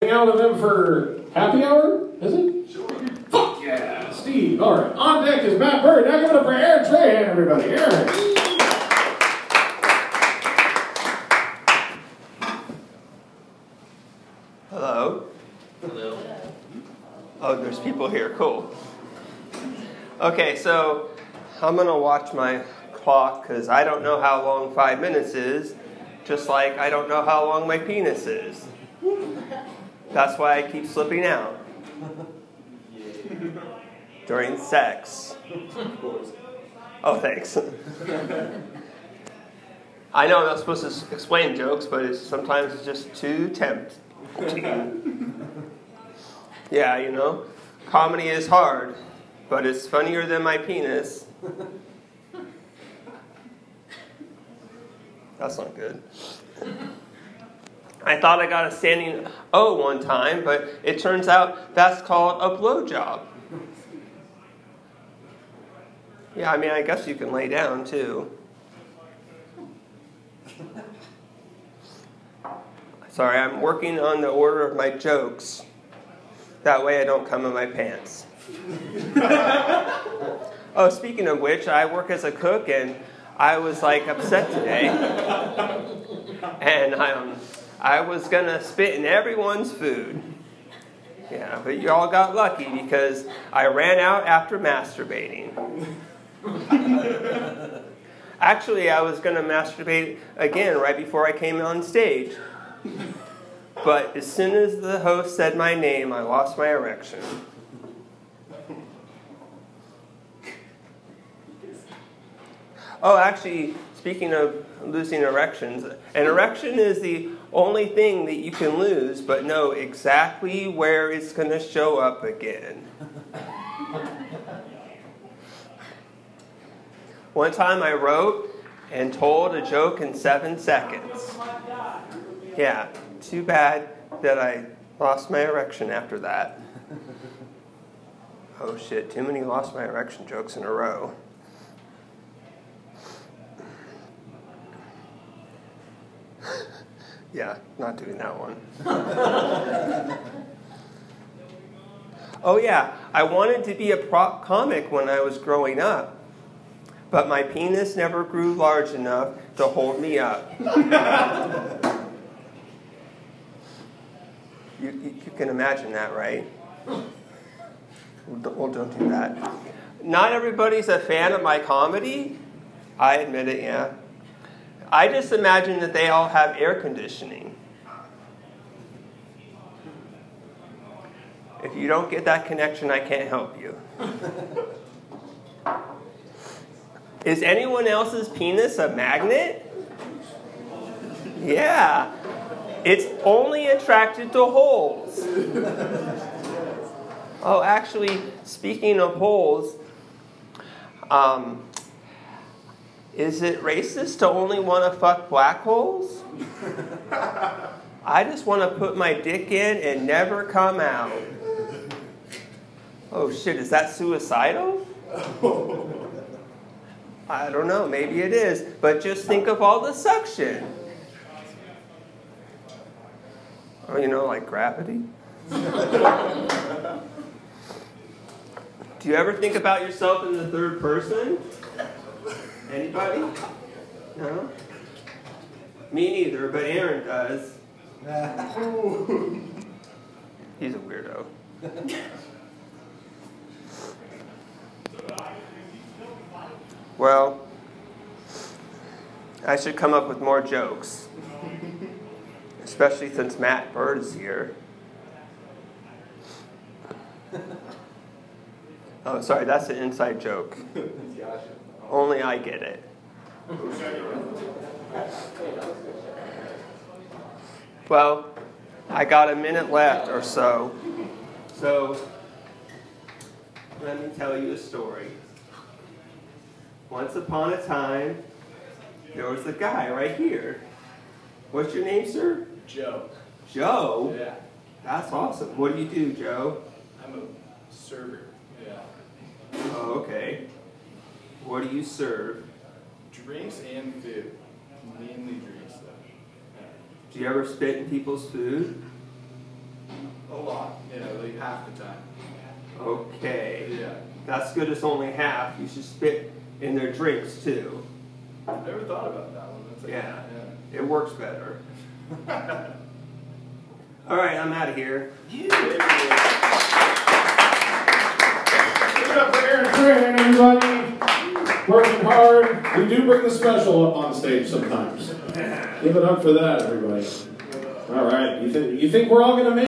hang out with them for happy hour? Is it? Sure. Fuck yeah, Steve. All right. On deck is Matt Bird. Now give it up for Aaron Trahan, everybody. Aaron. Hello. Hello. Oh, there's people here. Cool. Okay, so I'm going to watch my clock because I don't know how long five minutes is, just like I don't know how long my penis is. That's why I keep slipping out during sex. Oh, thanks. I know I'm not supposed to explain jokes, but it's, sometimes it's just too tempting. yeah, you know, comedy is hard, but it's funnier than my penis. That's not good. I thought I got a standing O one time, but it turns out that's called a blowjob. Yeah, I mean, I guess you can lay down too. Sorry, I'm working on the order of my jokes. That way I don't come in my pants. oh, speaking of which, I work as a cook and I was like upset today. And I um, I was going to spit in everyone's food. Yeah, but you all got lucky because I ran out after masturbating. Actually, I was going to masturbate again right before I came on stage. But as soon as the host said my name, I lost my erection. Oh, actually, speaking of losing erections, an erection is the only thing that you can lose, but know exactly where it's going to show up again. One time I wrote and told a joke in seven seconds. Yeah, too bad that I lost my erection after that. Oh shit, too many lost my erection jokes in a row. Yeah, not doing that one. oh yeah, I wanted to be a prop comic when I was growing up but my penis never grew large enough to hold me up. you, you, you, can imagine that, right? Well, don't do that. Not everybody's a fan of my comedy. I admit it, yeah. I just imagine that they all have air conditioning. If you don't get that connection, I can't help you. Is anyone else's penis a magnet? Yeah. It's only attracted to holes. Oh, actually, speaking of holes, um, is it racist to only want to fuck black holes? I just want to put my dick in and never come out. Oh shit, is that suicidal? I don't know, maybe it is, but just think of all the suction. Oh, you know, like gravity? Do you ever think about yourself in the third person? Anybody? No? Me neither, but Aaron does. He's a weirdo. Well, I should come up with more jokes, especially since Matt Bird is here. Oh, sorry, that's an inside joke. Only I get it. Well, I got a minute left or so. So, let me tell you a story. Once upon a time, there was a guy right here. What's your name, sir? Joe. Joe? Yeah. That's awesome. What do you do, Joe? I'm a server. Yeah. What do you serve? Drinks and food. Mainly drinks, though. Yeah. Do you ever spit in people's food? A lot, you know, like half the time. Okay. Yeah. That's good, it's only half. You should spit in their drinks too. I never thought about that one. That's like, Yeah. It works better. All right, I'm out of here. Yeah. Give it up for Aaron Tran, everybody. Working hard. We do bring the special up on stage sometimes. Give it up for that, everybody. All right. You think you think we're all gonna make?